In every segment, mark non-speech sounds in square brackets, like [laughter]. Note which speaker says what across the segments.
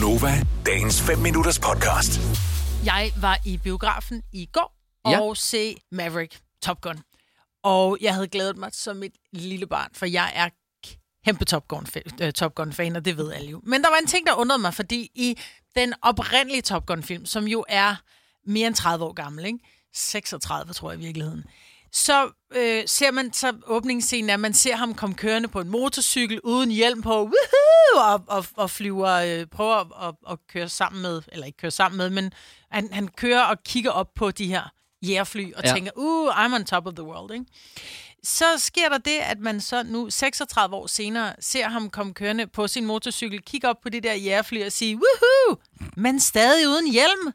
Speaker 1: Gunova, dagens 5 minutters podcast.
Speaker 2: Jeg var i biografen i går
Speaker 3: Ja.
Speaker 2: og se Maverick Top Gun. Og jeg havde glædet mig som et lille barn, for jeg er kæmpe Top Gun-fan, øh, Top Gun-fan, og det ved alle jo. Men der var en ting, der undrede mig, fordi i den oprindelige Top Gun-film, som jo er mere end 30 år gammel, ikke? 36 tror jeg i virkeligheden, så øh, ser man så åbningsscenen, at man ser ham komme kørende på en motorcykel uden hjelm på, woohoo, og, og, og flyver, øh, prøver at, at, at køre sammen med, eller ikke køre sammen med, men han, han kører og kigger op på de her jægerfly og
Speaker 3: Ja.
Speaker 2: tænker, uh, I'm on top of the world, ikke? Så sker der det, at man så nu 36 år senere ser ham komme kørende på sin motorcykel, kigge op på de der jægerfly og sige, woohoo, men stadig uden hjelm.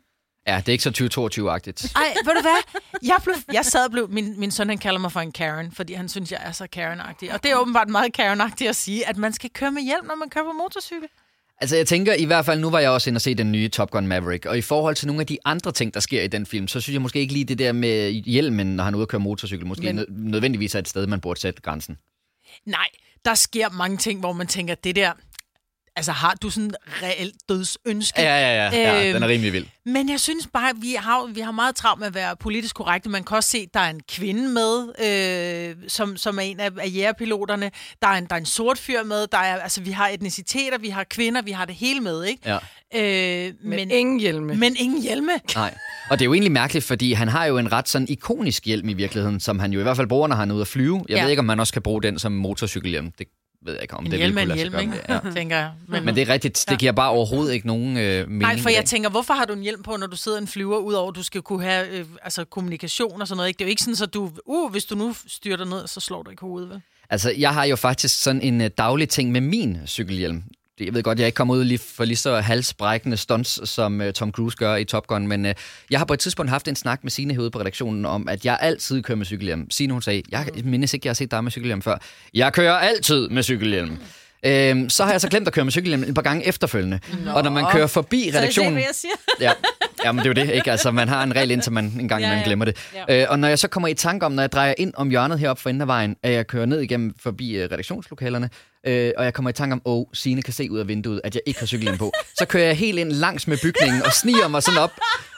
Speaker 3: Ja, det er ikke så 2022-agtigt.
Speaker 2: Ej, ved du hvad? Jeg, blev, jeg sad og blev... Min, min søn, han kalder mig for en Karen, fordi han synes, jeg er så Karen-agtig. Og det er åbenbart meget Karen-agtigt at sige, at man skal køre med hjelm, når man kører på motorcykel.
Speaker 3: Altså, jeg tænker i hvert fald, nu var jeg også inde og se den nye Top Gun Maverick, og i forhold til nogle af de andre ting, der sker i den film, så synes jeg måske ikke lige det der med hjelmen, når han er ude og køre motorcykel, måske
Speaker 2: Men-
Speaker 3: nød- nødvendigvis er et sted, man burde sætte grænsen.
Speaker 2: Nej, der sker mange ting, hvor man tænker, det der... Altså, har du sådan reelt dødsønske?
Speaker 3: Ja, ja, ja. ja
Speaker 2: Øhm,
Speaker 3: den er rimelig vild.
Speaker 2: Men jeg synes bare, vi har, vi har meget travlt med at være politisk korrekte. Man kan også se, at der er en kvinde med, øh, som, som er en af, af jægerpiloterne. Der er, en, der er en sort fyr med. Der er, altså, vi har etniciteter, vi har kvinder, vi har det hele med, ikke?
Speaker 3: Ja.
Speaker 2: Øh,
Speaker 4: Men,
Speaker 2: men,
Speaker 4: ingen hjelme.
Speaker 2: men ingen hjelme. [laughs]
Speaker 3: Nej. Og det er jo egentlig mærkeligt, fordi han har jo en ret sådan ikonisk hjelm i virkeligheden, som han jo i hvert fald bruger, når han er ude at flyve. Jeg
Speaker 2: Ja.
Speaker 3: ved ikke, om man også kan bruge den som motorcykelhjelm. Det ved jeg ikke, om
Speaker 2: En
Speaker 3: det
Speaker 2: hjelm
Speaker 3: ville kunne lade sig
Speaker 2: hjelm,
Speaker 3: gøre.
Speaker 2: ikke?
Speaker 3: Ja. [laughs]
Speaker 2: Tænker jeg. Men,
Speaker 3: Men det er rigtigt, det giver bare overhovedet ikke nogen øh, mening.
Speaker 2: Nej, for jeg tænker, hvorfor har du en hjelm på, når du sidder en flyver, udover at du skal kunne have øh, altså, kommunikation og sådan noget? Ikke? Det er jo ikke sådan, at du, uh, hvis du nu styrter ned, så slår du ikke hovedet, vel?
Speaker 3: Altså, jeg har jo faktisk sådan en uh, daglig ting med min cykelhjelm. Det- Jeg ved godt, jeg ikke kommer ud lige for lige så halsbrækkende stunts, som uh, Tom Cruise gør i Top Gun, men uh, jeg har på et tidspunkt haft en snak med Signe herude på redaktionen om, at jeg altid kører med cykelhjelm. Signe, hun sagde, jeg mindes ikke, jeg har set dig med cykelhjelm før. Jeg kører altid med cykelhjelm. Øhm, så har jeg så glemt at køre med cykelhjelm et par gange efterfølgende. Nå. Og når man kører forbi
Speaker 5: Så det er
Speaker 3: redaktionen...
Speaker 5: hvad jeg siger.
Speaker 3: Ja. [laughs] ja, men det er jo det, ikke? Altså, man har en regel, indtil man en gang
Speaker 5: Ja,
Speaker 3: ja, glemmer det.
Speaker 5: Ja.
Speaker 3: Øh, og når jeg så kommer i tanke om, når jeg drejer ind om hjørnet heroppe for enden af vejen, at jeg kører ned igennem forbi øh, redaktionslokalerne, øh, og jeg kommer i tanke om, åh, Signe kan se ud af vinduet, at jeg ikke har cykelhjelm på, så kører jeg helt ind langs med bygningen og sniger mig sådan op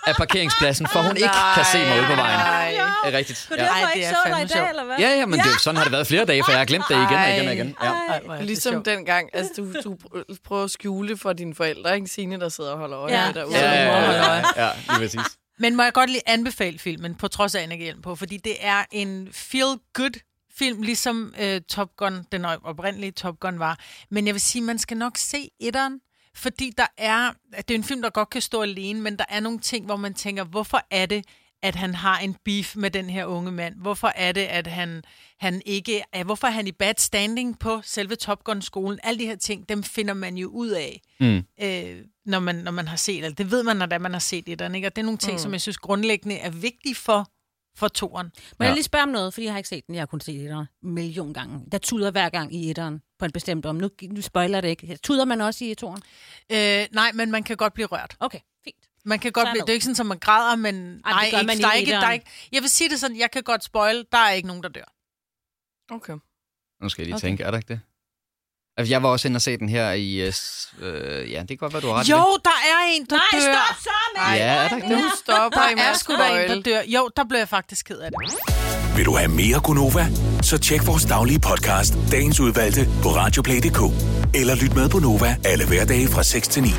Speaker 3: af parkeringspladsen, for hun ikke kan se mig ude på vejen.
Speaker 4: Nej.
Speaker 3: Det er rigtigt.
Speaker 5: Det er
Speaker 3: Ja.
Speaker 2: Ej, det
Speaker 5: ikke
Speaker 2: er
Speaker 5: så dig i
Speaker 2: fandme
Speaker 5: dag,
Speaker 2: sjovt.
Speaker 5: eller hvad?
Speaker 3: Ja, ja, men det, sådan har det været flere dage, for jeg har glemt det igen og igen og igen. Ja.
Speaker 2: Ej,
Speaker 4: Ligesom dengang, altså du, du pr- prøver at skjule for dine forældre, ikke? Signe, der sidder og holder øje
Speaker 5: Ja.
Speaker 4: med dig.
Speaker 5: Ja,
Speaker 3: Ja, ja, ja, ja, ja, lige præcis.
Speaker 2: Men må jeg godt lige anbefale filmen, på trods af, at jeg ikke på, fordi det er en feel-good film, ligesom øh, Top Gun, den oprindelige Top Gun var. Men jeg vil sige, man skal nok se etteren, fordi der er, det er en film, der godt kan stå alene, men der er nogle ting, hvor man tænker, hvorfor er det, at han har en beef med den her unge mand? Hvorfor er det, at han, han ikke er, hvorfor er han i bad standing på selve Top Gun-skolen? Alle de her ting, dem finder man jo ud af,
Speaker 3: Mm.
Speaker 2: øh, når, man, når man har set det. Det ved man, når det man har set det. Ikke? Og det er nogle ting, mm. som jeg synes grundlæggende er vigtige for, for toren.
Speaker 5: Må jeg
Speaker 3: Ja.
Speaker 5: lige spørge om noget, fordi jeg har ikke set den. Jeg har kun set etteren en million gange. Der tuder hver gang i etteren på en bestemt om. Nu, nu spoiler det ikke. Tuder man også i toren?
Speaker 2: Øh, nej, men man kan godt blive rørt.
Speaker 5: Okay, fint.
Speaker 2: Man kan godt blive, det er jo ikke sådan, at man græder, men nej,
Speaker 5: gør
Speaker 2: ikke,
Speaker 5: man
Speaker 2: der, er ikke, der er
Speaker 5: etteren.
Speaker 2: ikke, jeg vil sige det sådan, jeg kan godt spoil, der er ikke nogen, der dør.
Speaker 4: Okay.
Speaker 3: Nu skal jeg lige
Speaker 5: Okay.
Speaker 3: tænke, er der ikke det? Altså, jeg var også inde og se den her i... Øh, øh, ja, det kan godt være, du har ret i
Speaker 2: Jo,
Speaker 3: det.
Speaker 2: der er en, der
Speaker 5: Nej,
Speaker 2: dør.
Speaker 5: stop så, mand!
Speaker 3: Ja, er der ikke det?
Speaker 4: Nu stopper I
Speaker 2: Der
Speaker 4: med
Speaker 2: er sgu en, der dør. Jo, der blev jeg faktisk ked af det.
Speaker 1: Vil du have mere Gunova? Så tjek vores daglige podcast, dagens udvalgte, på radioplay.dk. Eller lyt med på Nova alle hverdage fra 6 til 9.